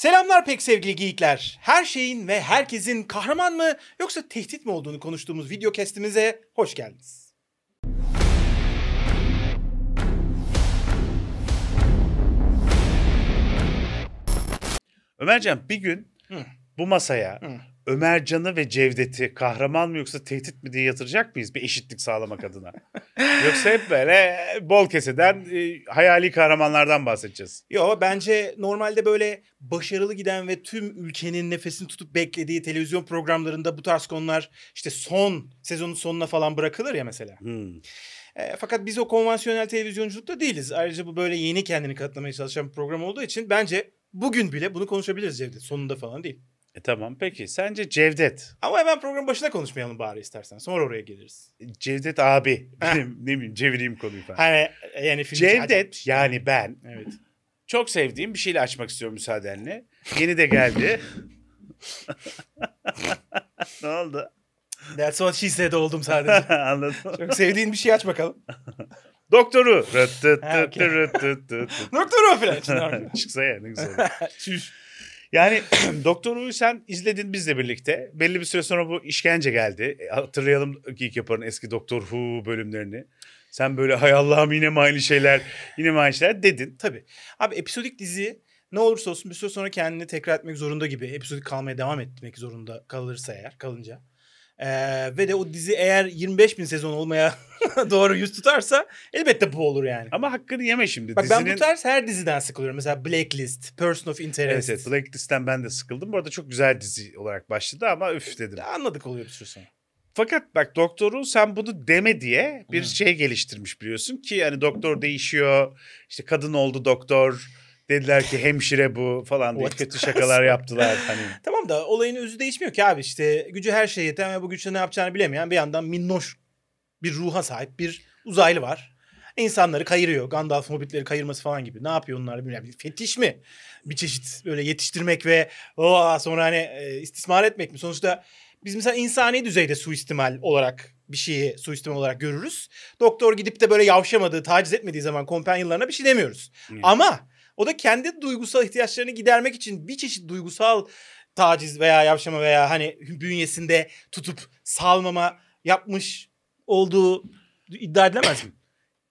Selamlar pek sevgili geyikler. Her şeyin ve herkesin kahraman mı yoksa tehdit mi olduğunu konuştuğumuz video kestimize hoş geldiniz. Ömercan bir gün Hı. bu masaya Hı. Ömercan'ı ve Cevdet'i kahraman mı yoksa tehdit mi diye yatıracak mıyız bir eşitlik sağlamak adına? yoksa hep böyle bol keseden e, hayali kahramanlardan bahsedeceğiz. Yo bence normalde böyle başarılı giden ve tüm ülkenin nefesini tutup beklediği televizyon programlarında bu tarz konular işte son sezonun sonuna falan bırakılır ya mesela. Hmm. E, fakat biz o konvansiyonel televizyonculukta değiliz. Ayrıca bu böyle yeni kendini kanıtlamaya çalışan bir program olduğu için bence bugün bile bunu konuşabiliriz Cevdet. Sonunda falan değil. E tamam peki sence Cevdet, Ama hemen program başına konuşmayalım bari istersen. Sonra oraya geliriz. Cevdet abi benim ne bileyim çevireyim konuyu falan. Hani yani film Cevdet yani ben Evet. çok sevdiğim bir şeyle açmak istiyorum müsaadenle. Yeni de geldi. ne oldu? That's what she said oldum sadece. Anladın mı? Çok sevdiğin bir şey aç bakalım. Doktoru. Rıt tıt Ha, tıt okey. rıt tıt tıt. Doktor o falan. Çıksa ya ne güzel. Yani Doktor Who'yu sen izledin bizle birlikte. Belli bir süre sonra bu işkence geldi. E, hatırlayalım Geek Yapar'ın eski Doktor Who bölümlerini. Sen böyle hay Allah'ım yine mi aynı şeyler, yine mi aynı şeyler dedin. Tabii. Abi episodik dizi ne olursa olsun bir süre sonra kendini tekrar etmek zorunda gibi. Episodik kalmaya devam etmek zorunda kalırsa eğer kalınca. Ee, ve de o dizi eğer 25 bin sezon olmaya doğru yüz tutarsa elbette bu olur yani. Ama hakkını yeme şimdi. Bak Dizinin... ben bu tarz her diziden sıkılıyorum. Mesela Blacklist, Person of Evet, Interest. evet Blacklist'ten ben de sıkıldım. Bu arada çok güzel dizi olarak başladı ama üf dedim. Anladık oluyor bir süre. Fakat bak doktoru sen bunu deme diye bir Hı. şey geliştirmiş biliyorsun ki hani doktor değişiyor. işte kadın oldu doktor. Dediler ki hemşire bu falan diye kötü şakalar yaptılar hani. Tamam da olayın özü değişmiyor ki abi işte gücü her şeye yeten ve bu güçle ne yapacağını bilemeyen bir yandan minnoş bir ruha sahip bir uzaylı var. İnsanları kayırıyor. Gandalf hobbitleri kayırması falan gibi. Ne yapıyor onlar bilmiyorum. Bir fetiş mi? Bir çeşit böyle yetiştirmek ve "Aa!" sonra hani e, istismar etmek mi? Sonuçta biz mesela insani düzeyde suistimal olarak bir şeyi suistimal olarak görürüz. Doktor gidip de böyle yavşamadığı, taciz etmediği zaman kompanyonlarına bir şey demiyoruz. Hı. Ama o da kendi duygusal ihtiyaçlarını gidermek için bir çeşit duygusal taciz veya yavşama veya hani bünyesinde tutup salmama yapmış olduğu iddia edilemez mi?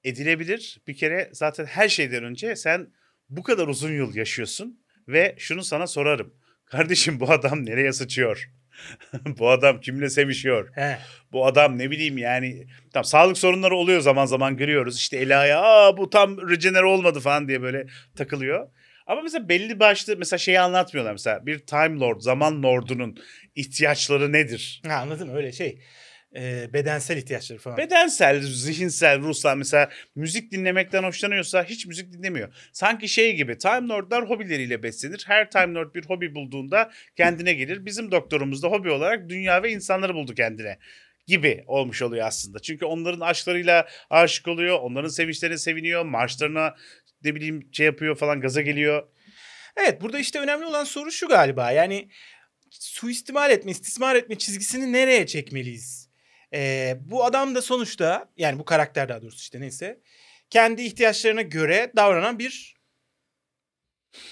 Edilebilir. Bir kere zaten her şeyden önce sen bu kadar uzun yıl yaşıyorsun ve şunu sana sorarım. Kardeşim bu adam nereye sıçıyor? bu adam kimle sevişiyor? He. Bu adam ne bileyim yani tam sağlık sorunları oluyor zaman zaman görüyoruz. İşte Ela'ya aa bu tam rejenere olmadı falan diye böyle takılıyor. Ama mesela belli başlı mesela şeyi anlatmıyorlar mesela bir Time Lord, zaman lordunun ihtiyaçları nedir? Ha, anladım öyle şey. Ee, bedensel ihtiyaçları falan. Bedensel, zihinsel, ruhsal mesela müzik dinlemekten hoşlanıyorsa hiç müzik dinlemiyor. Sanki şey gibi Time Lord'lar hobileriyle beslenir. Her Time Lord bir hobi bulduğunda kendine gelir. Bizim doktorumuz da hobi olarak dünya ve insanları buldu kendine gibi olmuş oluyor aslında. Çünkü onların aşklarıyla aşık oluyor. Onların sevinçlerine seviniyor. Marşlarına ne bileyim şey yapıyor falan gaza geliyor. Evet burada işte önemli olan soru şu galiba. Yani suistimal etme, istismar etme çizgisini nereye çekmeliyiz? Ee, bu adam da sonuçta yani bu karakter daha doğrusu işte neyse kendi ihtiyaçlarına göre davranan bir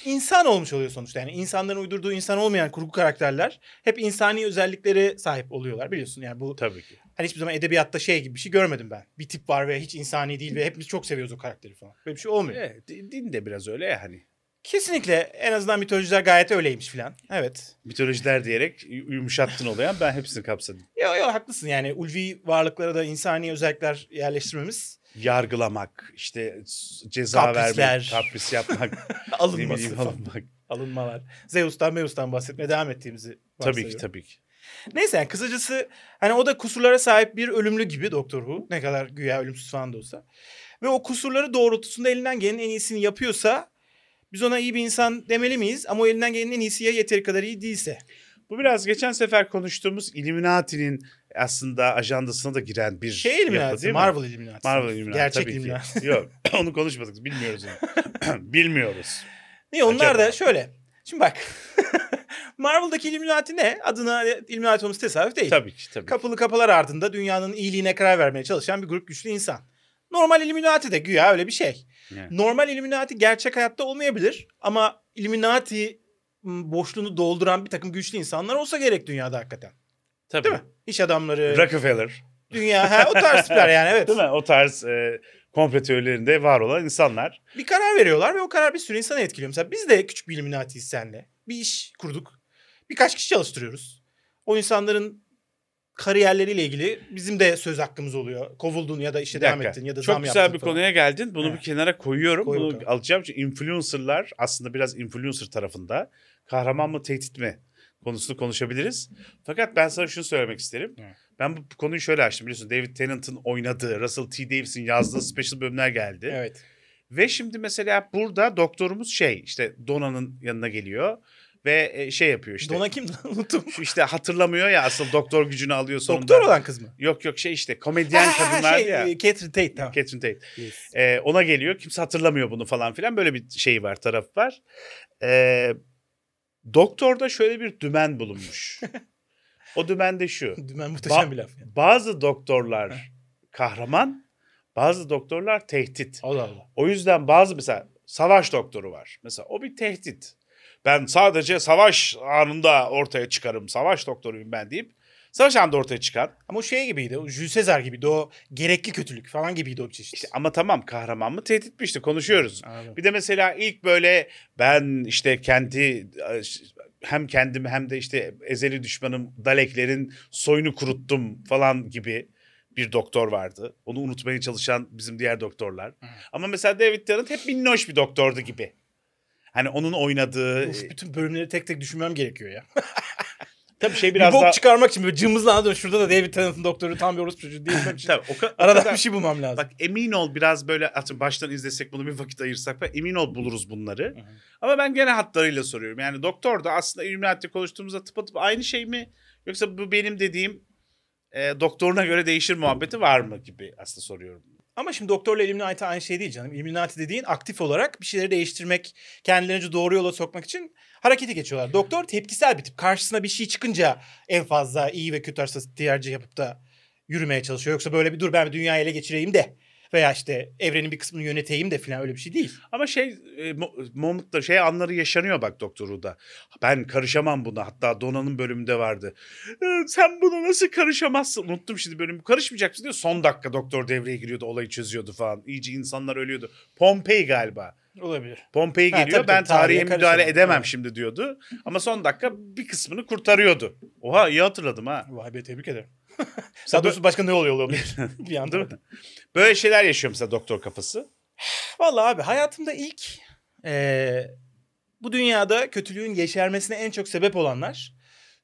insan olmuş oluyor sonuçta. Yani insanların uydurduğu insan olmayan kurgu karakterler hep insani özelliklere sahip oluyorlar biliyorsun. Yani bu Tabii ki. hani hiçbir zaman edebiyatta şey gibi bir şey görmedim ben. Bir tip var ve hiç insani değil ve hepimiz çok seviyoruz o karakteri falan. Böyle bir şey olmuyor. Evet, din de biraz öyle ya hani. Kesinlikle en azından mitolojiler gayet öyleymiş filan. Evet. Mitolojiler diyerek yumuşattın olayan ben hepsini kapsadım. Yo yo haklısın yani ulvi varlıklara da insani özellikler yerleştirmemiz yargılamak, işte ceza Kaprisler. vermek, kapris yapmak, alınması bileyim alınmak. Alınmalar. Zeus'tan Meus'tan bahsetmeye devam ettiğimizi Tabii ki tabii ki. Neyse yani kısacası hani o da kusurlara sahip bir ölümlü gibi Doktor Who. Ne kadar güya ölümsüz falan da olsa. Ve o kusurları doğrultusunda elinden gelenin en iyisini yapıyorsa biz ona iyi bir insan demeli miyiz? Ama o elinden gelenin en iyisi ya yeteri kadar iyi değilse. Bu biraz geçen sefer konuştuğumuz Illuminati'nin aslında ajandasına da giren bir Şey yapı Illuminati, mi? Marvel Illuminati. Marvel Illuminati Gerçek tabii Illuminati. ki. Yok onu konuşmadık bilmiyoruz onu. Bilmiyoruz. Niye onlar Acaba? da şöyle. Şimdi bak. Marvel'daki Illuminati ne? Adına Illuminati olması tesadüf değil. Tabii ki tabii. Kapılı kapılar ardında dünyanın iyiliğine karar vermeye çalışan bir grup güçlü insan. Normal Illuminati de güya öyle bir şey. Yani. Normal Illuminati gerçek hayatta olmayabilir ama Illuminati boşluğunu dolduran bir takım güçlü insanlar olsa gerek dünyada hakikaten. Tabii. Değil mi? İş adamları, Rockefeller. dünya, ha, o tarz tipler yani evet. Değil mi? O tarz e, komplo teorilerinde var olan insanlar. Bir karar veriyorlar ve o karar bir sürü insanı etkiliyor. Mesela biz de küçük bir Illuminati'yiz senle. Bir iş kurduk. Birkaç kişi çalıştırıyoruz. O insanların kariyerleriyle ilgili bizim de söz hakkımız oluyor. Kovuldun ya da işe Bir devam ettin ya da Çok zam güzel yaptın bir falan. konuya geldin. Bunu Evet. bir kenara koyuyorum. Koy Bunu bakalım. alacağım. Çünkü influencerlar aslında biraz influencer tarafında. Kahraman mı tehdit mi konusunu konuşabiliriz. Fakat ben sana şunu söylemek isterim. Evet. Ben bu konuyu şöyle açtım biliyorsun. David Tennant'ın oynadığı, Russell T. Davis'in yazdığı special bölümler geldi. Evet. Ve şimdi mesela burada doktorumuz şey işte Dona'nın yanına geliyor ve e, şey yapıyor işte. Dona kimdi? Unuttum. Şu işte hatırlamıyor ya asıl doktor gücünü alıyor sonunda. Doktor olan kız mı? Yok yok şey işte komedyen Ha, kadınlar şey, ya. e, Catherine Tate tamam. Catherine Tate. Yes. Ee, ona geliyor. Kimse hatırlamıyor bunu falan filan. Böyle bir şey var, taraf var. Ee, doktorda şöyle bir dümen bulunmuş. o dümen de şu. Dümen muhteşem Ba- bir laf. Yani. Bazı doktorlar kahraman, bazı doktorlar tehdit. Allah Allah. O yüzden bazı mesela savaş doktoru var. Mesela o bir tehdit. Ben sadece savaş anında ortaya çıkarım. Savaş doktoruyum ben deyip savaş anında ortaya çıkan. Ama o şey gibiydi. O Jules Caesar gibiydi. O gerekli kötülük falan gibiydi o çeşit. İşte ama tamam kahraman mı tehdit mi işte konuşuyoruz. Anladım. Bir de mesela ilk böyle ben işte kendi hem kendimi hem de işte ezeli düşmanım Daleklerin soyunu kuruttum falan gibi bir doktor vardı. Onu unutmaya çalışan bizim diğer doktorlar. Ama mesela David Tennant hep minnoş bir doktordu gibi. Hani onun oynadığı Uf, bütün bölümleri tek tek düşünmem gerekiyor ya. tabii şey bir biraz bok daha çıkarmak için böyle cımbızla. Şurada da David Tennant'ın doktoru tam bir orospu çocuğu diyebilmem için. tabii o, ka- o Aradan kadar- bir şey bulmam lazım. Bak emin ol biraz böyle atın baştan izlesek bunu bir vakit ayırsak falan emin ol buluruz bunları. Ama ben gene hatlarıyla soruyorum. Yani doktor da aslında Illuminati konuştuğumuzda tıpatıp aynı şey mi? Yoksa bu benim dediğim e, doktoruna göre değişir muhabbeti var mı gibi aslında soruyorum. Ama şimdi doktorla Illuminati aynı şey değil canım. Illuminati dediğin aktif olarak bir şeyleri değiştirmek, kendilerini doğru yola sokmak için harekete geçiyorlar. Doktor tepkisel bir tip. Karşısına bir şey çıkınca en fazla iyi ve kötü arasında tercih yapıp da yürümeye çalışıyor. Yoksa böyle bir dur ben bir dünyayı ele geçireyim de veya işte evrenin bir kısmını yöneteyim de falan öyle bir şey değil. Ama şey e, mo- momentla şey anları yaşanıyor bak doktoru da. Ben karışamam buna. Hatta Dona'nın bölümünde vardı. "E, Sen buna nasıl karışamazsın? Unuttum şimdi bölümü. Karışmayacaksın diyor. Son dakika doktor devreye giriyordu. Olayı çözüyordu falan. İyice insanlar ölüyordu. Pompei galiba. Olabilir. Pompei Ha, geliyor. tabii, ben tabii, tarihe müdahale karışamam. edemem Evet. şimdi diyordu. Ama son dakika bir kısmını kurtarıyordu. Oha iyi hatırladım ha. Vay be tebrik ederim. Doğrusu başka ne oluyor olabilir bir anda. Böyle şeyler yaşıyor mesela doktor kafası. Vallahi abi hayatımda ilk eee, bu dünyada kötülüğün yeşermesine en çok sebep olanlar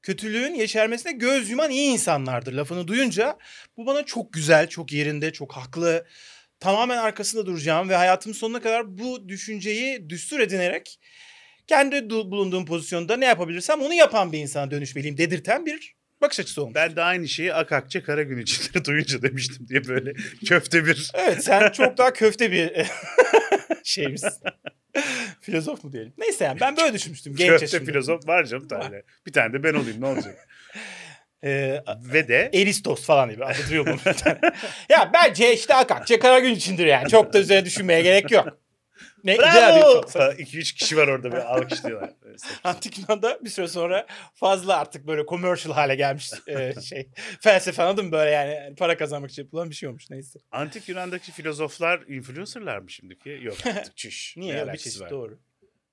kötülüğün yeşermesine göz yuman iyi insanlardır lafını duyunca bu bana çok güzel, çok yerinde, çok haklı. Tamamen arkasında duracağım ve hayatımın sonuna kadar bu düşünceyi düstur edinerek kendi du- bulunduğum pozisyonda ne yapabilirsem onu yapan bir insana dönüşmeliyim dedirten bir bakış açısı olmuş. Ben de aynı şeyi Akakçe Karagün içinleri duyunca demiştim diye böyle köfte bir Evet sen çok daha köfte bir şeymişsin. Filozof mu diyelim? Neyse yani ben böyle düşünmüştüm genç köfte yaşımda. filozof var canım tane. Bir tane de ben olayım ne olacak? Ee, Ve de Eristos falan gibi anlatıyor bunu. ya bence işte Akakçe Karagün içindir yani. Çok da üzerine düşünmeye gerek yok. Ne bravo! bir Falan iki üç kişi var orada böyle alkışlıyorlar. Antik Yunan'da bir süre sonra fazla artık böyle commercial hale gelmiş e, şey. Felsefe anladın mı böyle yani Yani para kazanmak için yapılan bir şey olmuş neyse. Antik Yunan'daki filozoflar influencerlar mı şimdiki? Yok artık çüş. Niye ne bir çeşit var? doğru.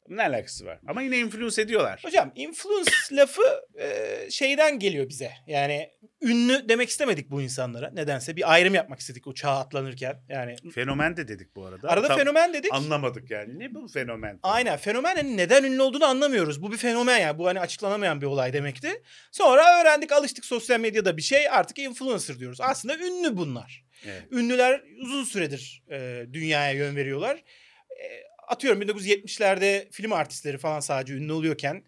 Ne alakası var? Ama yine influence ediyorlar. Hocam influence lafı e, şeyden geliyor bize. Yani ünlü demek istemedik bu insanlara. Nedense bir ayrım yapmak istedik o çağ atlanırken. Yani Fenomen de dedik bu arada. arada Tam fenomen dedik. Anlamadık yani. Ne bu fenomen? Aynen fenomenin neden ünlü olduğunu anlamıyoruz. Bu bir fenomen yani. Bu hani açıklanamayan bir olay demekti. Sonra öğrendik alıştık sosyal medyada bir şey artık influencer diyoruz. Aslında ünlü bunlar. Evet. Ünlüler uzun süredir e, dünyaya yön veriyorlar. Atıyorum 1970'lerde film artistleri falan sadece ünlü oluyorken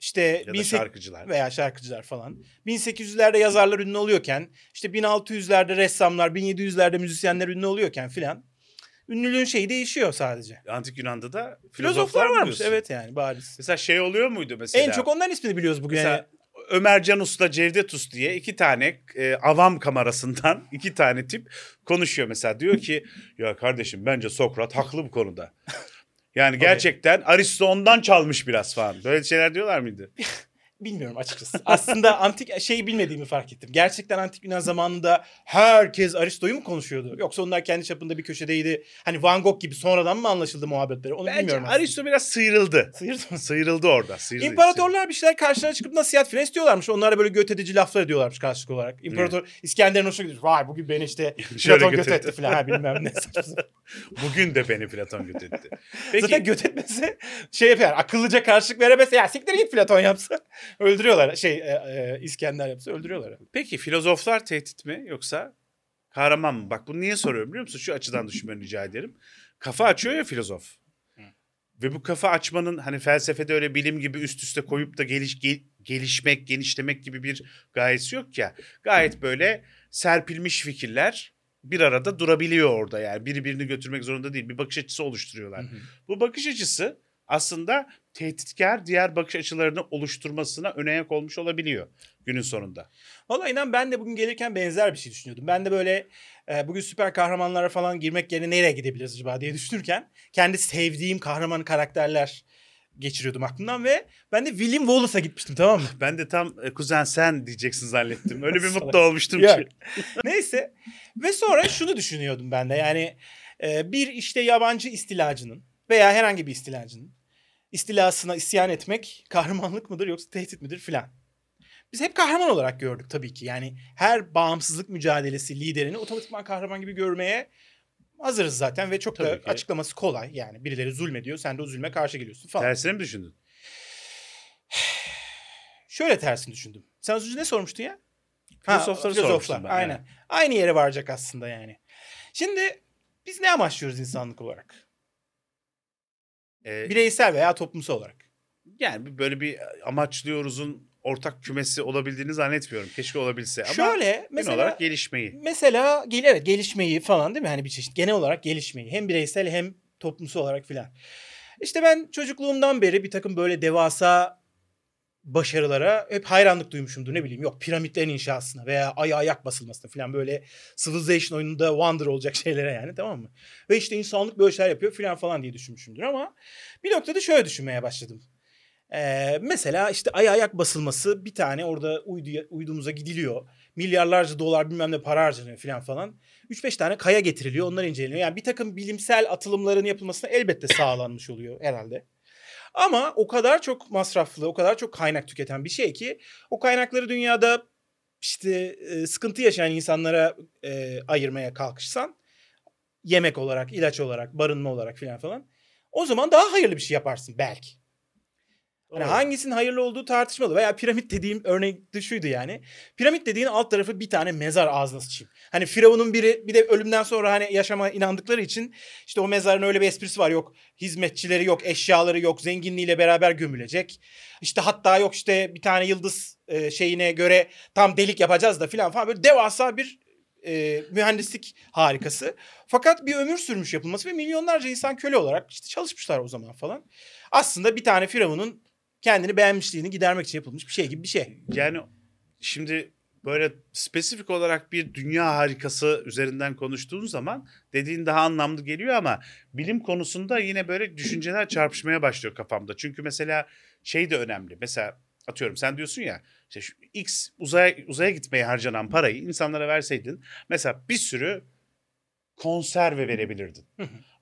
işte Ya da 1800 şarkıcılar. veya şarkıcılar falan. 1800'lerde yazarlar ünlü oluyorken, işte 1600'lerde ressamlar, 1700'lerde müzisyenler ünlü oluyorken filan. Ünlülüğün şeyi değişiyor sadece. Antik Yunan'da da Filozoflar filozoflar varmış evet yani bariz. Mesela şey oluyor muydu mesela? En çok onların ismini biliyoruz bugün. Mesela Yani. Ömer Can Usta Cevdet Us diye iki tane e, avam kamerasından iki tane tip konuşuyor mesela. Diyor ki ya kardeşim bence Sokrat haklı bu konuda. Yani gerçekten Aristo ondan çalmış biraz falan. Böyle şeyler diyorlar mıydı? Bilmiyorum açıkçası. Aslında antik şeyi bilmediğimi fark ettim. Gerçekten antik Yunan zamanında herkes Aristo'yu mu konuşuyordu? Yoksa onlar kendi çapında bir köşedeydi. Hani Van Gogh gibi sonradan mı anlaşıldı muhabbetleri? Onu Bence bilmiyorum. aslında. Aristo biraz sıyrıldı. Sıyırdı mı? Sıyrıldı orada. Sıyrıldı. İmparatorlar bir şeyler karşılarına çıkıp nasihat falan istiyorlarmış. Onlara böyle göt edici laflar ediyorlarmış karşılık olarak. İmparator İskender'in hoşuna gidiyor. Vay bugün beni işte Platon göt göt etti. etti falan ha, bilmem ne. Bugün de beni Platon götürdü. Peki Zaten göt etmesi şey yani akıllıca karşılık veremezse ya siktir git Platon yapsa. Öldürüyorlar. Şey e, e, İskender yapsa öldürüyorlar. Peki filozoflar tehdit mi yoksa kahraman mı? Bak bunu niye soruyorum biliyor musun? Şu açıdan düşünmeni rica ederim. Kafa açıyor ya filozof. Ve bu kafa açmanın hani felsefede öyle bilim gibi üst üste koyup da geliş, ge- gelişmek, genişlemek gibi bir gayesi yok ya. Gayet böyle serpilmiş fikirler bir arada durabiliyor orada yani. Biri birini götürmek zorunda değil. Bir bakış açısı oluşturuyorlar. Bu bakış açısı aslında tehditkar diğer bakış açılarını oluşturmasına önayak olmuş olabiliyor günün sonunda. Vallahi inan ben de bugün gelirken benzer bir şey düşünüyordum. Ben de böyle e, bugün süper kahramanlara falan girmek yerine nereye gidebiliriz acaba diye düşünürken kendi sevdiğim kahraman karakterler geçiriyordum aklımdan ve ben de William Wallace'a gitmiştim tamam mı? Ben de tam e, kuzen sen diyeceksin zannettim. Öyle bir mutlu olmuştum ki. Neyse ve sonra şunu düşünüyordum ben de yani e, bir işte yabancı istilacının veya herhangi bir istilacının istilasına isyan etmek kahramanlık mıdır yoksa tehdit midir filan. Biz hep kahraman olarak gördük tabii ki. Yani her bağımsızlık mücadelesi liderini otomatikman kahraman gibi görmeye hazırız zaten ve çok da Tabii ki. açıklaması kolay. Yani birileri zulmediyor, sen de o zulme karşı geliyorsun falan. Tersine mi düşündün? Şöyle tersini düşündüm. Sen az önce ne sormuştun ya? Filozofları sormuştum ben, Aynen. evet. Aynı yere varacak aslında yani. Şimdi biz ne amaçlıyoruz insanlık olarak? Ee, Bireysel veya toplumsal olarak. yani böyle bir amaçlıyoruzun ortak kümesi olabildiğini zannetmiyorum. Keşke olabilse ama Şöyle genel mesela olarak gelişmeyi. mesela gel evet gelişmeyi falan değil mi? Hani bir çeşit genel olarak gelişmeyi hem bireysel hem toplumsal olarak filan. İşte ben çocukluğumdan beri bir takım böyle devasa başarılara hep hayranlık duymuşumdur ne bileyim yok piramitlerin inşasına veya aya ayak basılmasına falan böyle Civilization oyununda Wonder olacak şeylere yani tamam mı? Ve işte insanlık böyle şeyler yapıyor filan falan diye düşünmüşümdür ama bir noktada şöyle düşünmeye başladım. Ee, mesela işte aya ayak basılması bir tane orada uyduya, uydumuza gidiliyor. Milyarlarca dolar bilmem ne para harcanıyor filan falan. 3-5 tane kaya getiriliyor onlar inceleniyor. Yani bir takım bilimsel atılımların yapılmasına elbette sağlanmış oluyor herhalde. Ama o kadar çok masraflı, o kadar çok kaynak tüketen bir şey ki o kaynakları dünyada işte e, sıkıntı yaşayan insanlara e, ayırmaya kalkışsan yemek olarak, ilaç olarak, barınma olarak filan falan o zaman daha hayırlı bir şey yaparsın belki. Hani hangisinin hayırlı olduğu tartışmalı. Veya piramit dediğim örnek de şuydu yani. Piramit dediğin alt tarafı bir tane mezar ağzına sıçayım. Hani Firavun'un biri bir de ölümden sonra hani yaşama inandıkları için işte o mezarın öyle bir esprisi var. Yok hizmetçileri yok, eşyaları yok, zenginliğiyle beraber gömülecek. İşte hatta yok işte bir tane yıldız e, şeyine göre tam delik yapacağız da filan falan böyle devasa bir e, mühendislik harikası. Fakat bir ömür sürmüş yapılması ve milyonlarca insan köle olarak işte çalışmışlar o zaman falan. Aslında bir tane Firavun'un kendini beğenmişliğini gidermek için yapılmış bir şey gibi bir şey. Yani şimdi böyle spesifik olarak bir dünya harikası üzerinden konuştuğun zaman dediğin daha anlamlı geliyor ama bilim konusunda yine böyle düşünceler çarpışmaya başlıyor kafamda. Çünkü mesela şey de önemli. Mesela atıyorum sen diyorsun ya işte şu X uzaya uzaya gitmeye harcanan parayı insanlara verseydin mesela bir sürü konserve verebilirdin.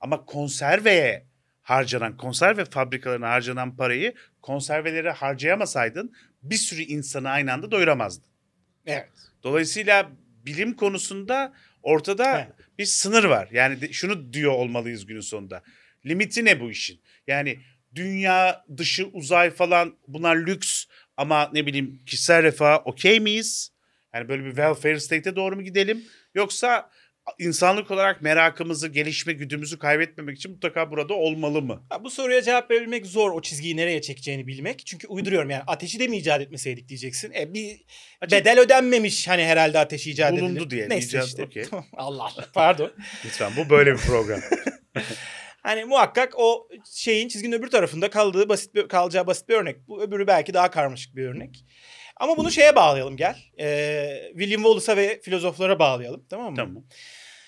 Ama konserveye harcanan konserve fabrikalarına harcanan parayı konservelere harcayamasaydın bir sürü insanı aynı anda doyuramazdın. Evet. Dolayısıyla bilim konusunda ortada Evet. bir sınır var. Yani de- şunu diyor olmalıyız günün sonunda. Limiti ne bu işin? Yani dünya dışı uzay falan bunlar lüks ama ne bileyim kişisel refaha okey miyiz? Yani böyle bir welfare state'e doğru mu gidelim? Yoksa insanlık olarak merakımızı, gelişme güdümüzü kaybetmemek için mutlaka burada olmalı mı? Ha, bu soruya cevap verebilmek zor o çizgiyi nereye çekeceğini bilmek. Çünkü uyduruyorum yani ateşi de mi icat etmeseydik diyeceksin. E bir Açık- bedel ödenmemiş hani herhalde ateşi icat edilir. Bulundu diye, Neyse icat, işte. okey. Allah pardon. Lütfen bu böyle bir program. Hani muhakkak o şeyin çizginin öbür tarafında kaldığı basit bir, kalacağı basit bir örnek. Bu öbürü belki daha karmaşık bir örnek. Ama bunu şeye bağlayalım gel. Ee, William Wallace'a ve filozoflara bağlayalım tamam mı? tamam.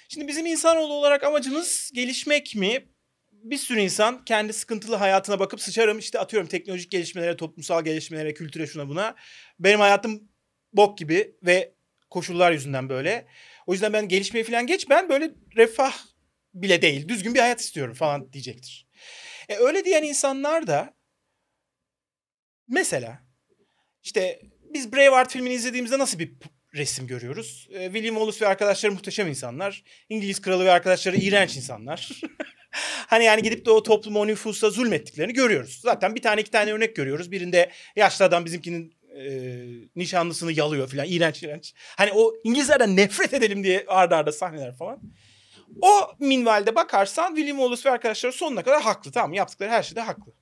Şimdi bizim insanoğlu olarak amacımız gelişmek mi? bir sürü insan kendi sıkıntılı hayatına bakıp sıçarım işte atıyorum teknolojik gelişmelere, toplumsal gelişmelere, kültüre şuna buna. Benim hayatım bok gibi ve koşullar yüzünden böyle. O yüzden ben gelişmeyi falan geç ben böyle refah bile değil düzgün bir hayat istiyorum falan diyecektir. E öyle diyen insanlar da mesela işte biz Braveheart filmini izlediğimizde nasıl bir resim görüyoruz? E, William Wallace ve arkadaşları muhteşem insanlar. İngiliz kralı ve arkadaşları iğrenç insanlar. hani yani gidip de o topluma o nüfusa zulmettiklerini görüyoruz. Zaten bir tane iki tane örnek görüyoruz. Birinde yaşlı adam bizimkinin e, nişanlısını yalıyor falan. İğrenç iğrenç. Hani o İngilizlerden nefret edelim diye arda arda sahneler falan. O minvalde bakarsan William Wallace ve arkadaşları sonuna kadar haklı. Tamam yaptıkları her şeyde haklı.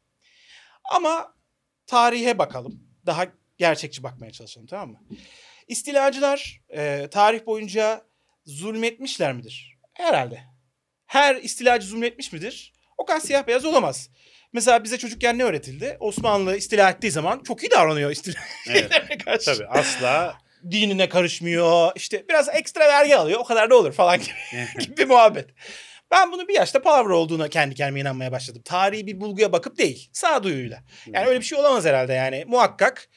Ama tarihe bakalım. Daha gerçekçi bakmaya çalışalım tamam mı? İstilacılar e, tarih boyunca zulmetmişler midir? Herhalde. Her istilacı zulmetmiş midir? O kadar siyah beyaz olamaz. Mesela bize çocukken ne öğretildi? Osmanlı istila ettiği zaman çok iyi davranıyor istilalerine Evet. karşı. Tabii asla Dinine karışmıyor. İşte biraz ekstra vergi alıyor. O kadar da olur falan gibi, gibi bir muhabbet. Ben bunu bir yaşta palavra olduğuna kendi kendime inanmaya başladım. Tarihi bir bulguya bakıp değil. Sağduyuyla. Yani öyle bir şey olamaz herhalde yani. Muhakkak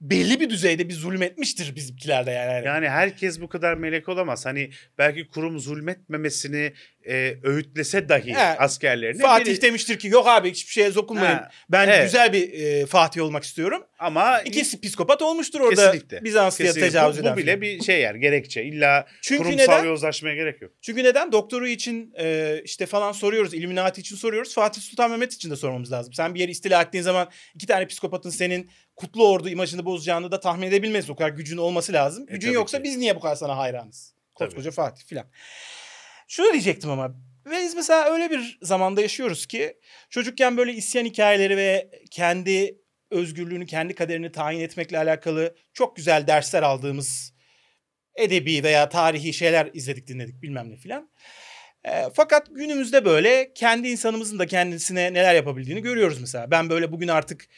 belli bir düzeyde bir zulmetmiştir bizimkiler de yani. Yani herkes bu kadar melek olamaz. Hani belki kurum zulmetmemesini e, öğütlese dahi He. askerlerine. Fatih biri- demiştir ki yok abi hiçbir şeye dokunmayın. Ha, Ben evet. güzel bir e, Fatih olmak istiyorum. ama İkisi psikopat olmuştur orada kesinlikle. Bizanslı'ya tecavüz bu, eden. bu bile filan. bir şey yer gerekçe. İlla Çünkü kurumsal neden? yozlaşmaya gerek yok. Çünkü neden? Doktoru için e, işte falan soruyoruz. Illuminati için soruyoruz. Fatih Sultan Mehmet için de sormamız lazım. Sen bir yeri istila ettiğin zaman iki tane psikopatın senin kutlu ordu imajını bozacağını da tahmin edebilmezsin. O kadar gücün olması lazım. E, Gücün tabii yoksa ki. biz niye bu kadar sana hayranız? Tabii. Koskoca Fatih filan. Şunu diyecektim ama. Biz mesela öyle bir zamanda yaşıyoruz ki çocukken böyle isyan hikayeleri ve kendi özgürlüğünü, kendi kaderini tayin etmekle alakalı çok güzel dersler aldığımız edebi veya tarihi şeyler izledik, dinledik bilmem ne filan. E, fakat günümüzde böyle kendi insanımızın da kendisine neler yapabildiğini görüyoruz mesela. Ben böyle bugün artık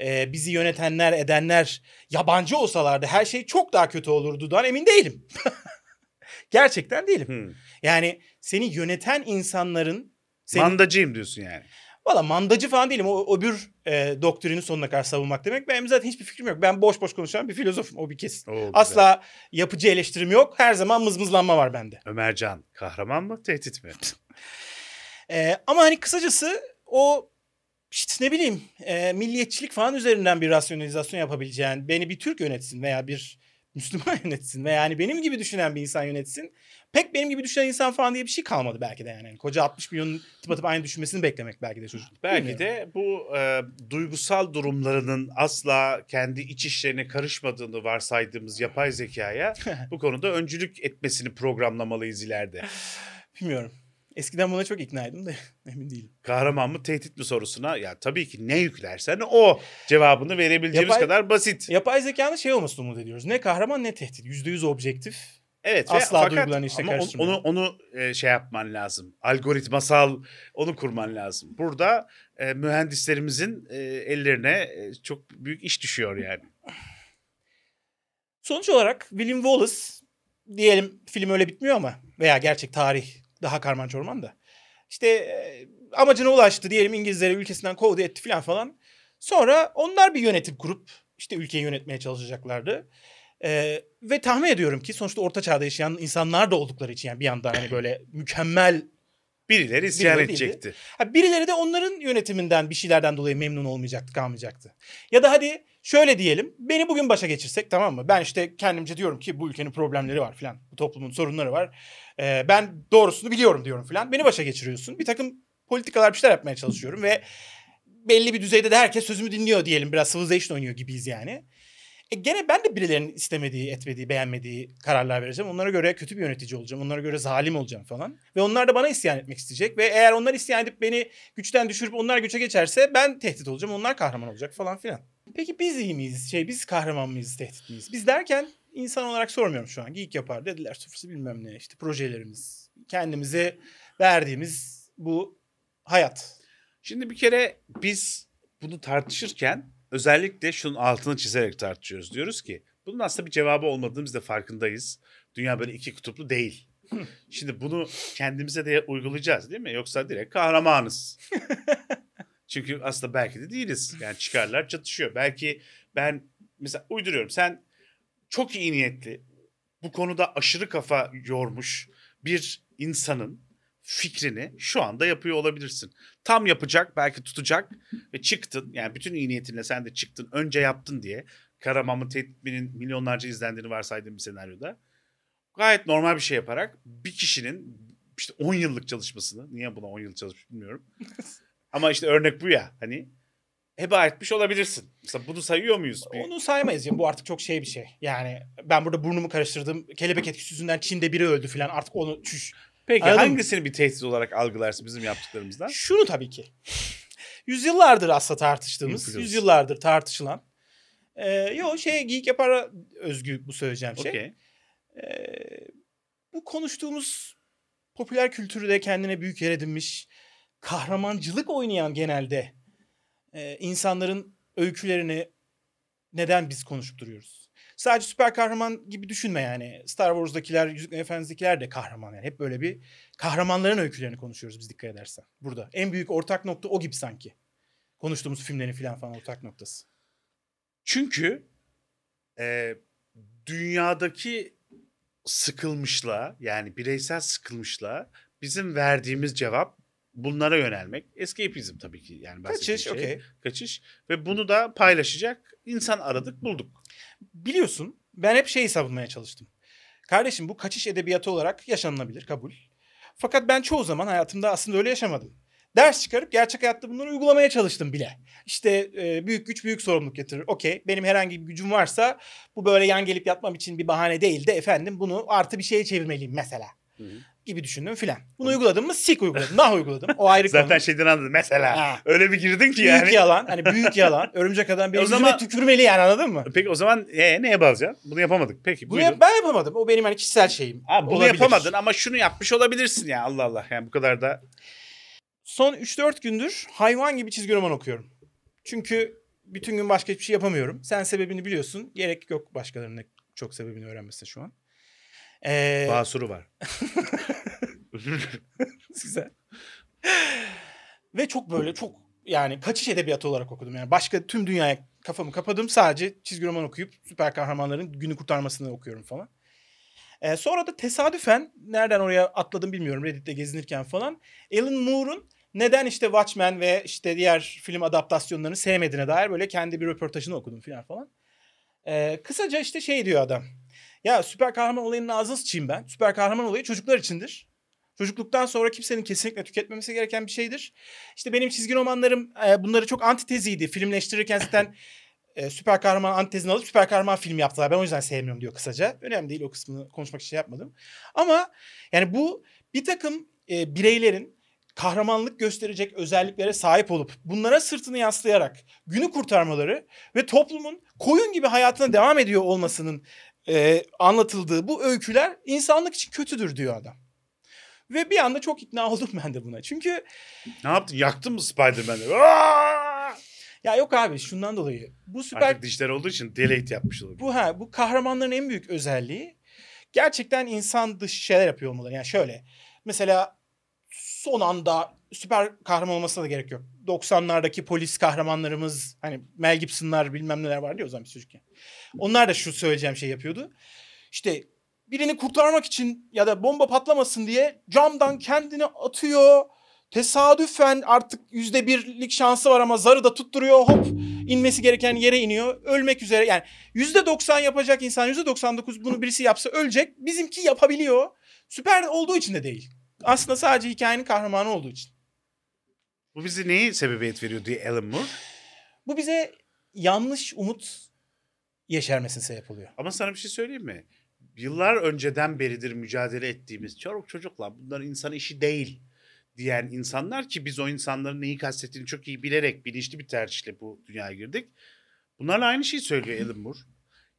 e, bizi yönetenler, edenler yabancı olsalardı her şey çok daha kötü olurdudan emin değilim. Gerçekten değilim. Hmm. Yani seni yöneten insanların senin, Mandacıyım diyorsun yani. Valla mandacı falan değilim. O öbür e, doktrini sonuna kadar savunmak demek. Benim zaten hiçbir fikrim yok. Ben boş boş konuşan bir filozofum. O bir kesin. Oo, güzel. Asla yapıcı eleştirim yok. Her zaman mızmızlanma var bende. Ömercan kahraman mı tehdit mi? E, ama hani kısacası o işte ne bileyim e, milliyetçilik falan üzerinden bir rasyonalizasyon yapabileceğin beni bir Türk yönetsin veya bir Müslüman yönetsin veya yani benim gibi düşünen bir insan yönetsin. Pek benim gibi düşünen insan falan diye bir şey kalmadı belki de yani. Yani koca 60 milyonun tıpatıp aynı düşünmesini beklemek belki de çocuk. Belki Bilmiyorum. de bu e, duygusal durumlarının asla kendi iç işlerine karışmadığını varsaydığımız yapay zekaya bu konuda öncülük etmesini programlamalıyız ileride. Bilmiyorum. Eskiden buna çok iknaydım da emin değilim. Kahraman mı tehdit mi sorusuna ya tabii ki ne yüklersen o cevabını verebileceğimiz Yapay- kadar basit. Yapay zekanın şey olmasını umut ediyoruz. Ne kahraman ne tehdit. %100 objektif. Evet Asla ve duygularını içine ama onu, onu e, şey yapman lazım. Algoritmasal onu kurman lazım. Burada e, mühendislerimizin e, ellerine e, çok büyük iş düşüyor yani. Sonuç olarak William Wallace diyelim film öyle bitmiyor ama veya gerçek tarih daha karman çorman da. İşte e, amacına ulaştı diyelim İngilizleri ülkesinden kovdu etti falan falan. Sonra onlar bir yönetim kurup işte ülkeyi yönetmeye çalışacaklardı. E, ve tahmin ediyorum ki sonuçta orta çağda yaşayan insanlar da oldukları için yani bir yandan hani böyle mükemmel Birileri isyan Birileri edecekti. Ha, birileri de onların yönetiminden bir şeylerden dolayı memnun olmayacaktı, kalmayacaktı. Ya da hadi şöyle diyelim, beni bugün başa geçirsek tamam mı? Ben işte kendimce diyorum ki bu ülkenin problemleri var filan, bu toplumun sorunları var. Ee, ben doğrusunu biliyorum diyorum filan. Beni başa geçiriyorsun. Bir takım politikalar bir şeyler yapmaya çalışıyorum ve belli bir düzeyde de herkes sözümü dinliyor diyelim. Biraz civilization oynuyor gibiyiz yani. E gene ben de birilerinin istemediği, etmediği, beğenmediği kararlar vereceğim. Onlara göre kötü bir yönetici olacağım. Onlara göre zalim olacağım falan. Ve onlar da bana isyan etmek isteyecek. Ve eğer onlar isyan edip beni güçten düşürüp onlar güce geçerse ben tehdit olacağım. Onlar kahraman olacak falan filan. Peki biz iyi miyiz? Şey biz kahraman mıyız, tehdit miyiz? Biz derken insan olarak sormuyorum şu an. Geek yapar dediler sıfırsı bilmem ne. işte projelerimiz. Kendimize verdiğimiz bu hayat. Şimdi bir kere biz bunu tartışırken özellikle şunun altını çizerek tartışıyoruz. Diyoruz ki bunun aslında bir cevabı olmadığını biz de farkındayız. Dünya böyle iki kutuplu değil. Şimdi bunu kendimize de uygulayacağız değil mi? Yoksa direkt kahramanız. Çünkü aslında belki de değiliz. Yani çıkarlar çatışıyor. Belki ben mesela uyduruyorum. Sen çok iyi niyetli, bu konuda aşırı kafa yormuş bir insanın fikrini şu anda yapıyor olabilirsin. Tam yapacak, belki tutacak ve çıktın. Yani bütün iyi niyetinle sen de çıktın. Önce yaptın diye. Karamam'ın Tetmin'in milyonlarca izlendiğini varsaydığım bir senaryoda. Gayet normal bir şey yaparak bir kişinin işte 10 yıllık çalışmasını, niye buna 10 yıl çalışmış bilmiyorum. Ama işte örnek bu ya hani heba etmiş olabilirsin. Mesela bunu sayıyor muyuz? Bir- Onu saymayız ya. Bu artık çok şey bir şey. Yani ben burada burnumu karıştırdım. Kelebek etkisi yüzünden Çin'de biri öldü falan. Artık onu çüş. Peki Anladın mı? hangisini bir tehdit olarak algılarsın bizim yaptıklarımızdan? Şunu tabii ki. Yüzyıllardır aslında tartıştığımız, Influence. yüzyıllardır tartışılan. Ee, yo şey geyik yapar özgü bu söyleyeceğim şey. Okey. Ee, bu konuştuğumuz popüler kültürde kendine büyük yer edinmiş kahramancılık oynayan genelde e, insanların öykülerini neden biz konuşup duruyoruz? Sadece süper kahraman gibi düşünme yani. Star Wars'dakiler, Yüzüklerin Efendisi'ndekiler de kahraman yani. Hep böyle bir kahramanların öykülerini konuşuyoruz biz dikkat edersen. Burada. En büyük ortak nokta o gibi sanki. Konuştuğumuz filmlerin falan falan ortak noktası. Çünkü e, dünyadaki sıkılmışlığa yani bireysel sıkılmışlığa bizim verdiğimiz cevap bunlara yönelmek. Escapism tabii ki yani Kaçış, şey. okey. Kaçış ve bunu da paylaşacak insan aradık bulduk. biliyorsun ben hep şeyi savunmaya çalıştım. Kardeşim bu kaçış edebiyatı olarak yaşanılabilir kabul. Fakat ben çoğu zaman hayatımda aslında öyle yaşamadım. Ders çıkarıp gerçek hayatta bunları uygulamaya çalıştım bile. İşte e, büyük güç büyük sorumluluk getirir. Okey benim herhangi bir gücüm varsa bu böyle yan gelip yatmam için bir bahane değil de efendim bunu artı bir şeye çevirmeliyim mesela gibi düşündüm filan. Bunu uyguladım mı? Sik uyguladım. Nah uyguladım. O ayrı konu. Zaten şeyden anladım mesela. Ha. Öyle bir girdin ki Büyük yani. yalan. Hani büyük yalan. Örümcek adam benim O yüzüme zaman- tükürmeli yani anladın mı? Peki o zaman e, neye bağlayacaksın? Bunu yapamadık. Peki Bunu yap- ben yapamadım. O benim hani kişisel şeyim. Abi bunu Olabilir. yapamadın ama şunu yapmış olabilirsin ya Allah Allah. Yani bu kadar da Son 3-4 gündür hayvan gibi çizgi roman okuyorum. Çünkü bütün gün başka hiçbir şey yapamıyorum. Sen sebebini biliyorsun. Gerek yok başkalarının çok sebebini öğrenmesine şu an. Ee, basuru var. Güzel. Ve çok böyle çok yani kaçış edebiyatı olarak okudum. Yani başka tüm dünyaya kafamı kapadım. Sadece çizgi roman okuyup süper kahramanların günü kurtarmasını okuyorum falan. Ee, sonra da tesadüfen nereden oraya atladım bilmiyorum Reddit'te gezinirken falan. Alan Moore'un neden işte Watchmen ve işte diğer film adaptasyonlarını sevmediğine dair böyle kendi bir röportajını okudum falan falan. Ee, kısaca işte şey diyor adam. Ya süper kahraman olayının ağzını sıçayım ben. Süper kahraman olayı çocuklar içindir. Çocukluktan sonra kimsenin kesinlikle tüketmemesi gereken bir şeydir. İşte benim çizgi romanlarım e, bunları çok antiteziydi. Filmleştirirken zaten e, süper kahraman antitezini alıp süper kahraman film yaptılar. Ben o yüzden sevmiyorum diyor kısaca. Önemli değil o kısmını konuşmak için şey yapmadım. Ama yani bu bir takım e, bireylerin kahramanlık gösterecek özelliklere sahip olup bunlara sırtını yaslayarak günü kurtarmaları ve toplumun koyun gibi hayatına devam ediyor olmasının e, anlatıldığı bu öyküler insanlık için kötüdür diyor adam. Ve bir anda çok ikna oldum ben de buna. Çünkü Ne yaptın? Yaktın mı Spider-Man'i? Ya yok abi şundan dolayı bu süper Artık dişler olduğu için delete yapmış olabilir. bu ha bu kahramanların en büyük özelliği gerçekten insan dışı şeyler yapıyor olmaları. Yani şöyle mesela son anda süper kahraman olmasına da gerek yok. 90'lardaki polis kahramanlarımız hani Mel Gibson'lar bilmem neler vardı ya o zaman çocukken. Onlar da şu söyleyeceğim şey yapıyordu. İşte birini kurtarmak için ya da bomba patlamasın diye camdan kendini atıyor. Tesadüfen artık yüzde birlik şansı var ama zarı da tutturuyor. Hop inmesi gereken yere iniyor. Ölmek üzere yani yüzde doksan yapacak insan yüzde doksan dokuz bunu birisi yapsa ölecek. Bizimki yapabiliyor. Süper olduğu için de değil. Aslında sadece hikayenin kahramanı olduğu için. Bu bize neyi sebebiyet veriyor diye Alan Moore. Bu bize yanlış umut yeşermesine sebep oluyor. Ama sana bir şey söyleyeyim mi? Yıllar önceden beridir mücadele ettiğimiz çocuk çocukla bunlar insan işi değil diyen insanlar ki biz o insanların neyi kastettiğini çok iyi bilerek bilinçli bir tercihle bu dünyaya girdik. Bunlarla aynı şeyi söylüyor Alan Moore.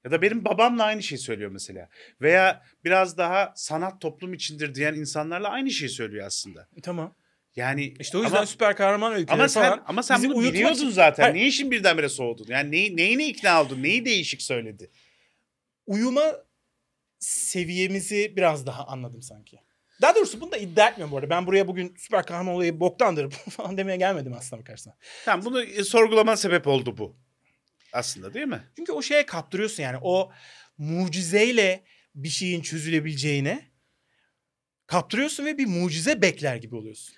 Ya da benim babamla aynı şeyi söylüyor mesela. Veya biraz daha sanat toplum içindir diyen insanlarla aynı şeyi söylüyor aslında. E, tamam. Yani İşte o yüzden ama, süper kahraman öyküleri ama sen falan. ama sen bunu biliyordun için- zaten. Hayır. Niye işin birdenbire soğudun? Yani neyi, neyine ikna oldun? Neyi değişik söyledi? uyuma seviyemizi biraz daha anladım sanki. Daha doğrusu bunu da iddia etmiyorum bu arada. Ben buraya bugün süper kahraman olayı boktandır falan demeye gelmedim aslında bakarsan. Tamam bunu e, sorgulaman sebep oldu bu. Aslında değil mi? Çünkü o şeye kaptırıyorsun yani. O mucizeyle bir şeyin çözülebileceğine kaptırıyorsun ve bir mucize bekler gibi oluyorsun.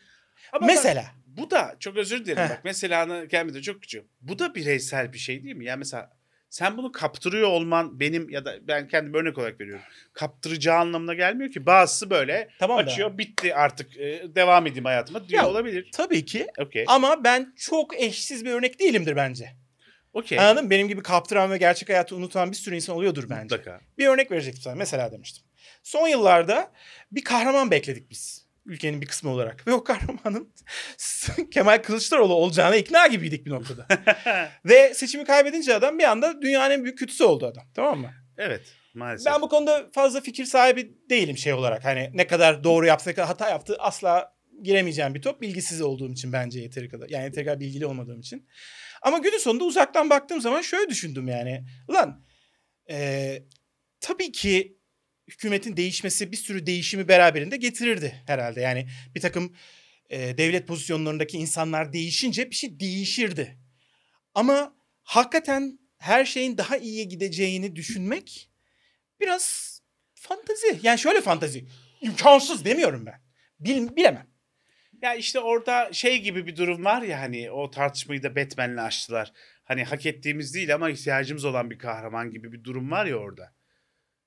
Ama Mesela. bak, bu da çok özür dilerim Heh. bak mesela gelmedi çok küçük. Bu da bireysel bir şey değil mi? Yani mesela sen bunu kaptırıyor olman benim ya da ben kendim örnek olarak veriyorum. Kaptıracağı anlamına gelmiyor ki. Bazısı böyle Tamam da. açıyor bitti artık e, devam edeyim hayatıma diyor Ya, olabilir. Tabii ki. Okey. Ama ben çok eşsiz bir örnek değilimdir bence. Okey. Anladın mı? Benim gibi kaptıran ve gerçek hayatı unutan bir sürü insan oluyordur bence. Mutlaka. Bir örnek verecektim sana. Mesela demiştim. Son yıllarda bir kahraman bekledik biz. Ülkenin bir kısmı olarak. Ve o kahramanın Kemal Kılıçdaroğlu olacağına ikna gibiydik bir noktada. Ve seçimi kaybedince adam bir anda dünyanın en büyük kötüsü oldu adam. Tamam mı? Evet maalesef. Ben bu konuda fazla fikir sahibi değilim şey olarak. Hani ne kadar doğru yaptı, ne kadar hata yaptı asla giremeyeceğim bir top. Bilgisiz olduğum için bence yeteri kadar. Yani yeteri kadar bilgili olmadığım için. Ama günün sonunda uzaktan baktığım zaman şöyle düşündüm yani. Ulan eee, tabii ki hükümetin değişmesi bir sürü değişimi beraberinde getirirdi herhalde. Yani bir takım eee, devlet pozisyonlarındaki insanlar değişince bir şey değişirdi. Ama hakikaten her şeyin daha iyiye gideceğini düşünmek biraz fantazi. Yani şöyle fantazi. İmkansız demiyorum ben. Bil, bilemem. Ya işte orada şey gibi bir durum var ya hani o tartışmayı da Batman'le açtılar. Hani hak ettiğimiz değil ama ihtiyacımız olan bir kahraman gibi bir durum var ya orada.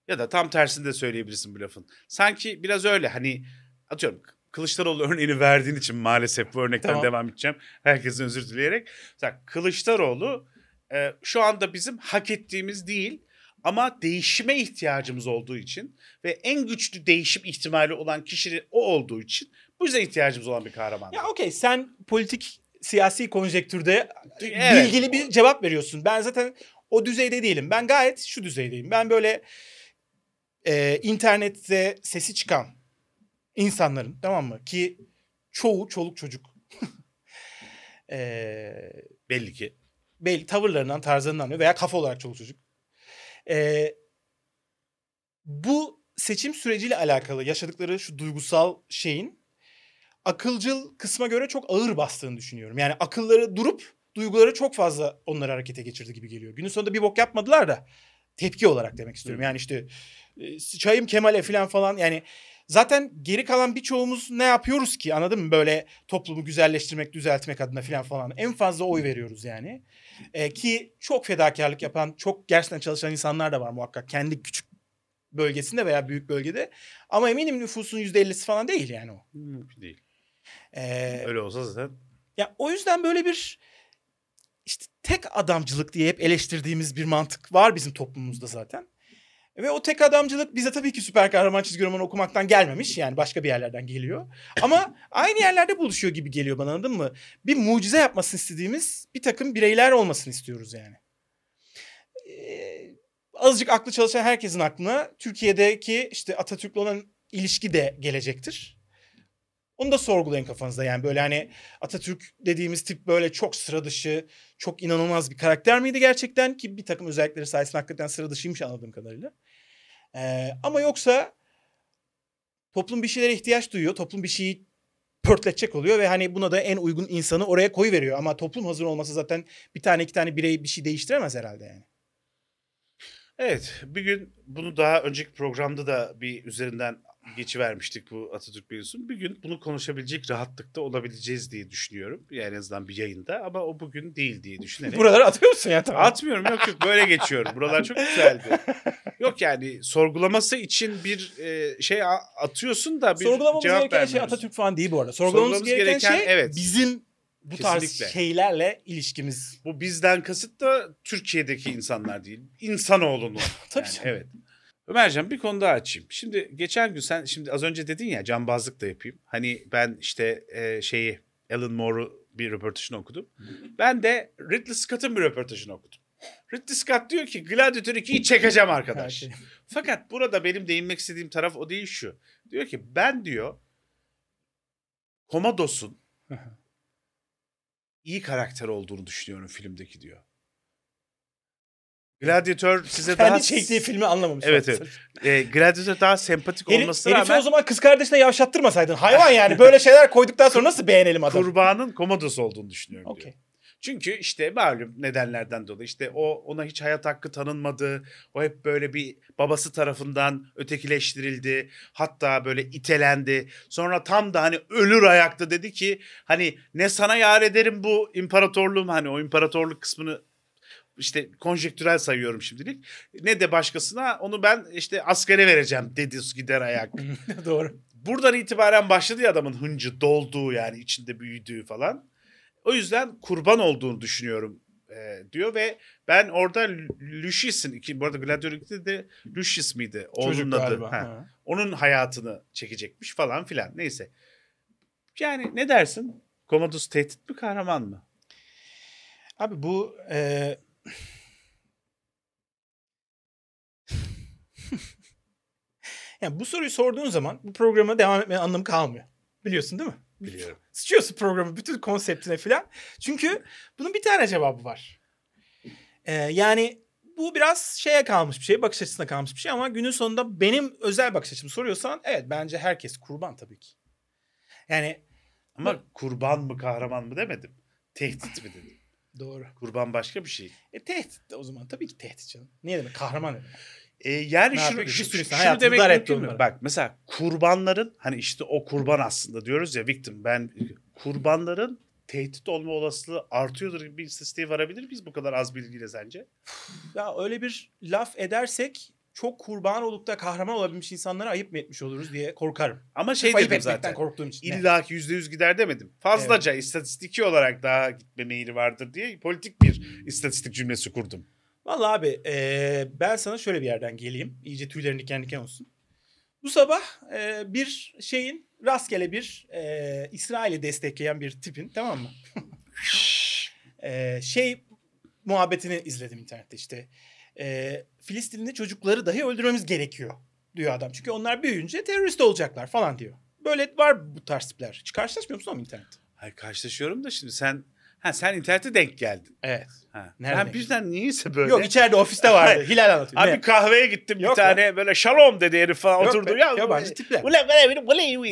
Ya da tam tersini de söyleyebilirsin bu lafın. Sanki biraz öyle hani atıyorum Kılıçdaroğlu örneğini verdiğin için maalesef bu örnekten Tamam. devam edeceğim. Herkesin özür dileyerek. Mesela Kılıçdaroğlu e, şu anda bizim hak ettiğimiz değil ama değişime ihtiyacımız olduğu için ve en güçlü değişim ihtimali olan kişi o olduğu için bu yüzden ihtiyacımız olan bir kahraman. Ya okey sen politik siyasi konjektürde Evet. bilgili bir cevap veriyorsun. Ben zaten o düzeyde değilim. Ben gayet şu düzeydeyim. Ben böyle e, internette sesi çıkan insanların tamam mı? Ki çoğu çoluk çocuk. e, Belli ki. belli tavırlarından, tarzlarından veya kafa olarak çoluk çocuk. Ee, bu seçim süreciyle alakalı yaşadıkları şu duygusal şeyin akılcıl kısma göre çok ağır bastığını düşünüyorum. Yani akılları durup duyguları çok fazla onları harekete geçirdi gibi geliyor. Günün sonunda bir bok yapmadılar da tepki olarak demek istiyorum. Yani işte e, çayım Kemal'e falan falan yani zaten geri kalan birçoğumuz ne yapıyoruz ki anladın mı? Böyle toplumu güzelleştirmek, düzeltmek adına falan falan. En fazla oy veriyoruz yani. E, ki çok fedakarlık yapan, çok gerçekten çalışan insanlar da var muhakkak. Kendi küçük bölgesinde veya büyük bölgede. Ama eminim nüfusun %50'si falan değil yani o. Değil. E, Öyle olsa zaten. ya o yüzden böyle bir işte tek adamcılık diye hep eleştirdiğimiz bir mantık var bizim toplumumuzda zaten. Ve o tek adamcılık bize tabii ki süper kahraman çizgi romanı okumaktan gelmemiş. Yani başka bir yerlerden geliyor. Ama aynı yerlerde buluşuyor gibi geliyor bana anladın mı? Bir mucize yapmasını istediğimiz bir takım bireyler olmasını istiyoruz yani. Ee, azıcık aklı çalışan herkesin aklına Türkiye'deki işte Atatürk'le olan ilişki de gelecektir. Onu da sorgulayın kafanızda yani böyle hani Atatürk dediğimiz tip böyle çok sıra dışı, çok inanılmaz bir karakter miydi gerçekten ki bir takım özellikleri sayesinde hakikaten sıra dışıymış anladığım kadarıyla. Ee, ama yoksa toplum bir şeylere ihtiyaç duyuyor, toplum bir şeyi pörtletecek oluyor ve hani buna da en uygun insanı oraya koy veriyor ama toplum hazır olması zaten bir tane iki tane birey bir şey değiştiremez herhalde yani. Evet bir gün bunu daha önceki programda da bir üzerinden geçivermiştik bu Atatürk mevzusunu. Bir gün bunu konuşabilecek rahatlıkta olabileceğiz diye düşünüyorum. Yani en azından bir yayında ama o bugün değil diye düşünerek. Buraları atıyor musun ya tamam. Atmıyorum yok yok böyle geçiyorum. Buralar çok güzeldi. Yok yani sorgulaması için bir e, şey atıyorsun da bir Sorgulamamız cevap gereken şey. Atatürk falan değil bu arada. Sorgulamamız, Sorgulamamız gereken, gereken, şey evet. bizim bu tarz Kesinlikle. şeylerle ilişkimiz. Bu bizden kasıt da Türkiye'deki insanlar değil. İnsanoğlunun. Tabii Yani, canım. evet. Ömercan bir konu daha açayım. Şimdi geçen gün sen şimdi az önce dedin ya cambazlık da yapayım. Hani ben işte e, şeyi Alan Moore'u bir röportajını okudum. Ben de Ridley Scott'ın bir röportajını okudum. Ridley Scott diyor ki Gladiator 2'yi çekeceğim arkadaş. Fakat burada benim değinmek istediğim taraf o değil şu. Diyor ki ben diyor Komodos'un iyi karakter olduğunu düşünüyorum filmdeki diyor. Gladiator size daha... Kendi çektiği filmi anlamamış. Evet, evet. E, Gladiator daha sempatik Herif, olmasına herifi rağmen o zaman kız kardeşine yavşattırmasaydın. Hayvan yani. Böyle şeyler koyduktan sonra nasıl beğenelim adamı? kurbanın komodosu olduğunu düşünüyorum diyor. Okey. Çünkü işte malum nedenlerden dolayı işte o ona hiç hayat hakkı tanınmadı. O hep böyle bir babası tarafından ötekileştirildi. Hatta böyle itelendi. Sonra tam da hani ölür ayakta dedi ki hani ne sana yar ederim bu imparatorluğum hani o imparatorluk kısmını işte konjektürel sayıyorum şimdilik. Ne de başkasına onu ben işte askere vereceğim dedi gider ayak. Doğru. Buradan itibaren başladı ya adamın hıncı dolduğu yani içinde büyüdüğü falan. O yüzden kurban olduğunu düşünüyorum e, diyor ve ben orada Lu- Lucius'ın iki bu arada Gladiator 2'de de Lucius? Çocuk Oğlunun adı. Ha. Onun hayatını çekecekmiş falan filan. Neyse. Yani ne dersin? Commodus tehdit mi kahraman mı? Abi bu e... yani bu soruyu sorduğun zaman bu programa devam etmenin anlamı kalmıyor. Biliyorsun değil mi? Biliyorum. Sıçıyorsun programı bütün konseptine filan. Çünkü bunun bir tane cevabı var. Ee, yani bu biraz şeye kalmış bir şey, bakış açısına kalmış bir şey ama günün sonunda benim özel bakış açımı soruyorsan evet bence herkes kurban tabii ki. Yani Ama kurban mı kahraman mı demedim. Tehdit mi dedim. Doğru. Kurban başka bir şey. E tehdit de o zaman tabii ki tehdit canım. Niye demek kahraman demek. E, yani Ne şunu, yapıyor? Şunu hayatını demek dar etti mümkün mü? Bak mesela kurbanların hani işte o kurban aslında diyoruz ya victim ben kurbanların tehdit olma olasılığı artıyordur gibi bir istatistiğe varabilir miyiz bu kadar az bilgiyle sence? Ya öyle bir laf edersek çok kurban olup da kahraman olabilmiş insanlara ayıp mı etmiş oluruz diye korkarım. Ama şey ayıp dedim zaten. korktuğum için. İlla ki yüzde yüz gider demedim. Fazlaca istatistiki olarak daha gitme meyili vardır diye politik bir istatistik cümlesi kurdum. Vallahi abi eee, ben sana şöyle bir yerden geleyim. İyice tüylerin diken diken olsun. Bu sabah eee, bir şeyin rastgele bir eee İsrail'i destekleyen bir tipin tamam mı? Eee, şey muhabbetini izledim internette işte. Eee Filistinli çocukları dahi öldürmemiz gerekiyor diyor adam. Çünkü onlar büyüyünce terörist olacaklar falan diyor. Böyle var bu tarz tipler. Hiç karşılaşmıyor musun ama internette? Hayır karşılaşıyorum da şimdi sen ha sen internete denk geldin. Evet. Ha. Nereden Ben birden niyeyse böyle. Yok içeride ofiste vardı. Hilal anlatıyor. Abi Ne? kahveye gittim Yok bir tane böyle şalom dedi herif falan Yok oturdu. be, Ya, yabancı tipler. Ulan ulan benim.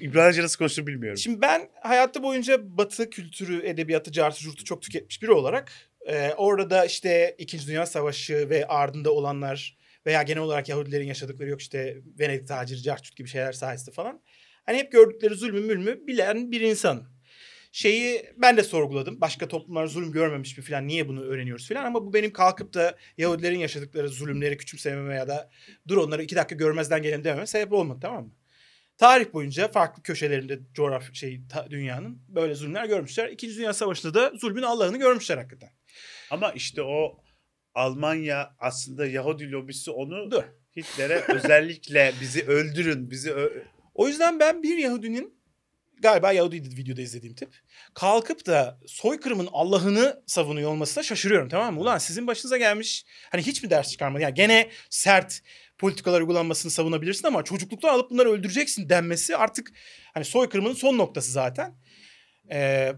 İbranice nasıl konuştuğunu bilmiyorum. Şimdi ben hayatı boyunca batı kültürü, edebiyatı, cartı, curtu çok tüketmiş biri olarak e, orada da işte İkinci Dünya Savaşı ve ardında olanlar veya genel olarak Yahudilerin yaşadıkları yok işte Venedik taciri, cartçut gibi şeyler sayesinde falan. Hani hep gördükleri zulmü mülmü bilen bir insan. Şeyi ben de sorguladım. Başka toplumlar zulüm görmemiş mi falan niye bunu öğreniyoruz falan ama bu benim kalkıp da Yahudilerin yaşadıkları zulümleri küçümsememe ya da dur onları iki dakika görmezden gelelim dememe sebep olmadı tamam mı? Tarih boyunca farklı köşelerinde coğrafya şey ta- dünyanın böyle zulümler görmüşler. İkinci Dünya Savaşı'nda da zulmün Allah'ını görmüşler hakikaten. Ama işte o Almanya aslında Yahudi lobisi onu Dur. Hitler'e özellikle bizi öldürün, bizi ö- O yüzden ben bir Yahudinin galiba Yahudiydi videoda izlediğim tip. Kalkıp da soykırımın Allah'ını savunuyor olmasına şaşırıyorum tamam mı? Ulan sizin başınıza gelmiş hani hiç mi ders çıkarmadı? Yani gene sert politikalar uygulanmasını savunabilirsin ama çocukluktan alıp bunları öldüreceksin denmesi artık hani soykırımın son noktası zaten. Ee,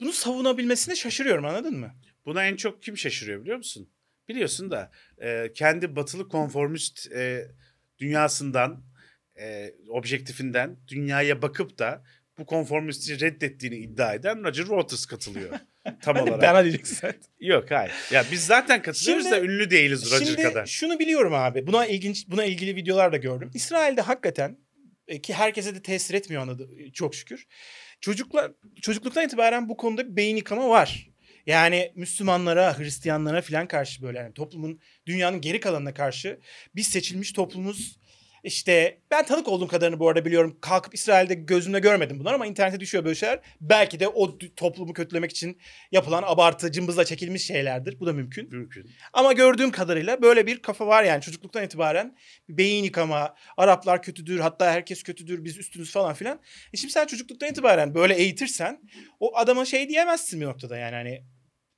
bunu savunabilmesine şaşırıyorum anladın mı? Buna en çok kim şaşırıyor biliyor musun? Biliyorsun da e, kendi batılı konformist e, dünyasından, e, objektifinden dünyaya bakıp da bu konformisti reddettiğini iddia eden Roger Waters katılıyor. Tam de olarak. bana diyeceksin. Yok hayır. Ya biz zaten katılıyoruz Şimdi- da ünlü değiliz Roger Şimdi kadar. şunu biliyorum abi. Buna ilginç buna ilgili videolar da gördüm. İsrail'de hakikaten e, ki herkese de tesir etmiyor anladı çok şükür. Çocuklar çocukluktan itibaren bu konuda bir beyin yıkama var. Yani Müslümanlara, Hristiyanlara falan karşı böyle yani toplumun dünyanın geri kalanına karşı biz seçilmiş toplumuz işte ben tanık olduğum kadarını bu arada biliyorum. Kalkıp İsrail'de gözümle görmedim bunlar ama internete düşüyor böyle şeyler. Belki de o toplumu kötülemek için yapılan abartı, cımbızla çekilmiş şeylerdir. Bu da mümkün. Mümkün. Ama gördüğüm kadarıyla böyle bir kafa var yani çocukluktan itibaren beyin yıkama, Araplar kötüdür, hatta herkes kötüdür, biz üstünüz falan filan. E şimdi sen çocukluktan itibaren böyle eğitirsen o adama şey diyemezsin bir noktada yani hani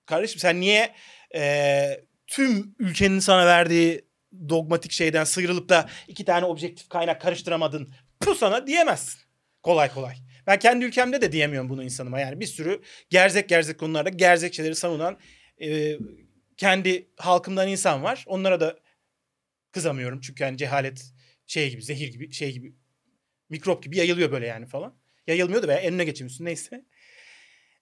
kardeşim sen niye e, tüm ülkenin sana verdiği dogmatik şeyden sıyrılıp da iki tane objektif kaynak karıştıramadın bu sana diyemezsin kolay kolay. Ben kendi ülkemde de diyemiyorum bunu insanıma yani bir sürü gerzek gerzek konularda gerzek şeyleri savunan e, kendi halkımdan insan var. Onlara da kızamıyorum çünkü hani cehalet şey gibi zehir gibi şey gibi mikrop gibi yayılıyor böyle yani falan. Yayılmıyordu veya eline geçirmiyorsun neyse.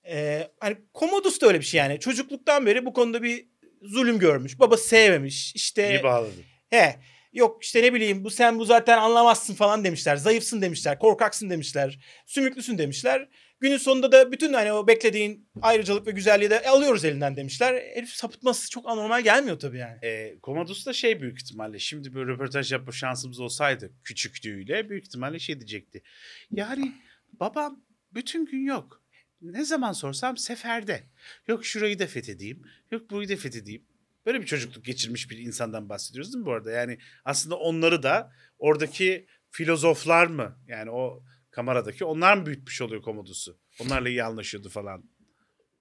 Ee, hani Commodus da öyle bir şey yani. Çocukluktan beri bu konuda bir zulüm görmüş. Babası sevmemiş. İşte İyi bağladın. he yok işte ne bileyim bu sen bu zaten anlamazsın falan demişler. Zayıfsın demişler. Korkaksın demişler. Sümüklüsün demişler. Günün sonunda da bütün hani o beklediğin ayrıcalık ve güzelliği de alıyoruz elinden demişler. Herif sapıtması çok anormal gelmiyor tabii yani. E, Commodus da şey büyük ihtimalle şimdi böyle röportaj yapma şansımız olsaydı küçüklüğüyle büyük ihtimalle şey diyecekti. Yani babam bütün gün yok. Ne zaman sorsam seferde. Yok şurayı da fethedeyim. Yok burayı da fethedeyim. Böyle bir çocukluk geçirmiş bir insandan bahsediyoruz değil mi bu arada? Yani aslında onları da oradaki filozoflar mı? Yani o kameradaki onlar mı büyütmüş oluyor Commodus'u? Onlarla iyi anlaşıyordu falan.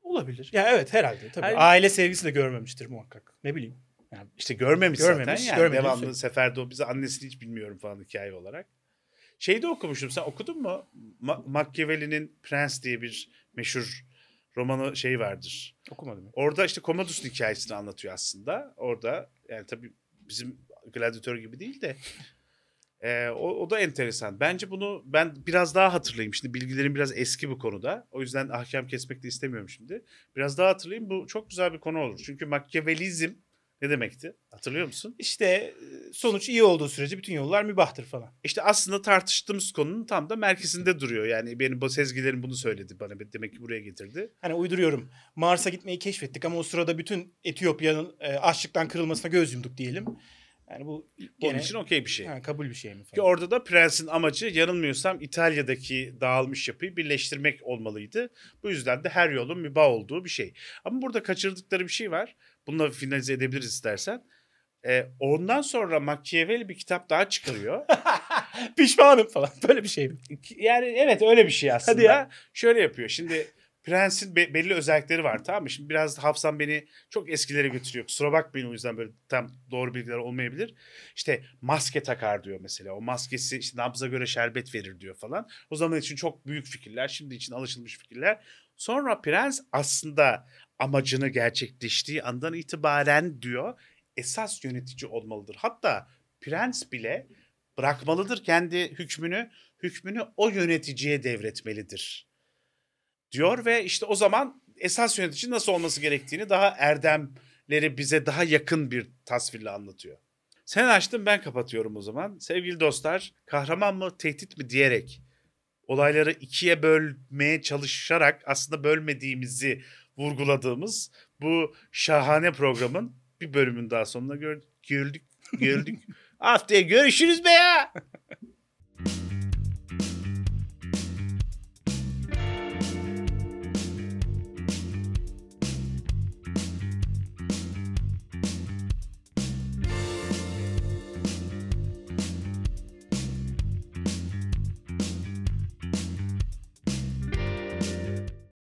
Olabilir. Ya evet herhalde tabii. Her- Aile sevgisi de görmemiştir muhakkak. Ne bileyim. Yani İşte görmemiş, Görmemiş, zaten. Yani görmediğini devamlı seferde o bize annesini hiç bilmiyorum falan hikaye olarak. Şeyde okumuştum. Sen okudun mu? Ma- Machiavelli'nin Prens diye bir meşhur romanı şey vardır. okumadım. Orada işte Commodus'un hikayesini anlatıyor aslında. Orada yani tabii bizim gladyatör gibi değil de e, o, o da enteresan. Bence bunu ben biraz daha hatırlayayım. Şimdi bilgilerim biraz eski bu konuda. O yüzden ahkam kesmek de istemiyorum şimdi. Biraz daha hatırlayayım. Bu çok güzel bir konu olur. Çünkü Machiavellizm ne demekti? Hatırlıyor musun? İşte e, sonuç iyi olduğu sürece bütün yollar mübahtır falan. İşte aslında tartıştığımız konunun tam da merkezinde duruyor. Yani benim bu sezgilerim bunu söyledi bana. Demek ki buraya getirdi. Hani uyduruyorum. Mars'a gitmeyi keşfettik ama o sırada bütün Etiyopya'nın e, açlıktan kırılmasına göz yumduk diyelim. Yani bu Onun gene için okey bir şey. ha, kabul bir şey mi Ki falan. orada da prensin amacı yanılmıyorsam İtalya'daki dağılmış yapıyı birleştirmek olmalıydı. Bu yüzden de her yolun mübah olduğu bir şey. Ama burada kaçırdıkları bir şey var. Bununla finalize edebiliriz istersen. Ee, ondan sonra Machiavelli bir kitap daha çıkarıyor. Pişmanım falan. Böyle bir şey mi? yani evet öyle bir şey aslında. Hadi ya. Şöyle yapıyor. Şimdi prensin be- belli özellikleri var tamam mı? Şimdi biraz hafızam beni çok eskilere götürüyor. Kusura bakmayın o yüzden böyle tam doğru bilgiler olmayabilir. İşte maske takar diyor mesela. O maskesi işte nabza göre şerbet verir diyor falan. O zaman için çok büyük fikirler. Şimdi için alışılmış fikirler. Sonra prens aslında amacını gerçekleştiği andan itibaren diyor esas yönetici olmalıdır. Hatta prens bile bırakmalıdır kendi hükmünü, hükmünü o yöneticiye devretmelidir. Diyor ve işte o zaman esas yönetici nasıl olması gerektiğini daha erdemleri bize daha yakın bir tasvirle anlatıyor. Sen açtın ben kapatıyorum o zaman. Sevgili dostlar kahraman mı tehdit mi diyerek olayları ikiye bölmeye çalışarak aslında bölmediğimizi vurguladığımız bu şahane programın bir bölümün daha sonuna gör- gördük. Gördük. Haftaya görüşürüz be ya.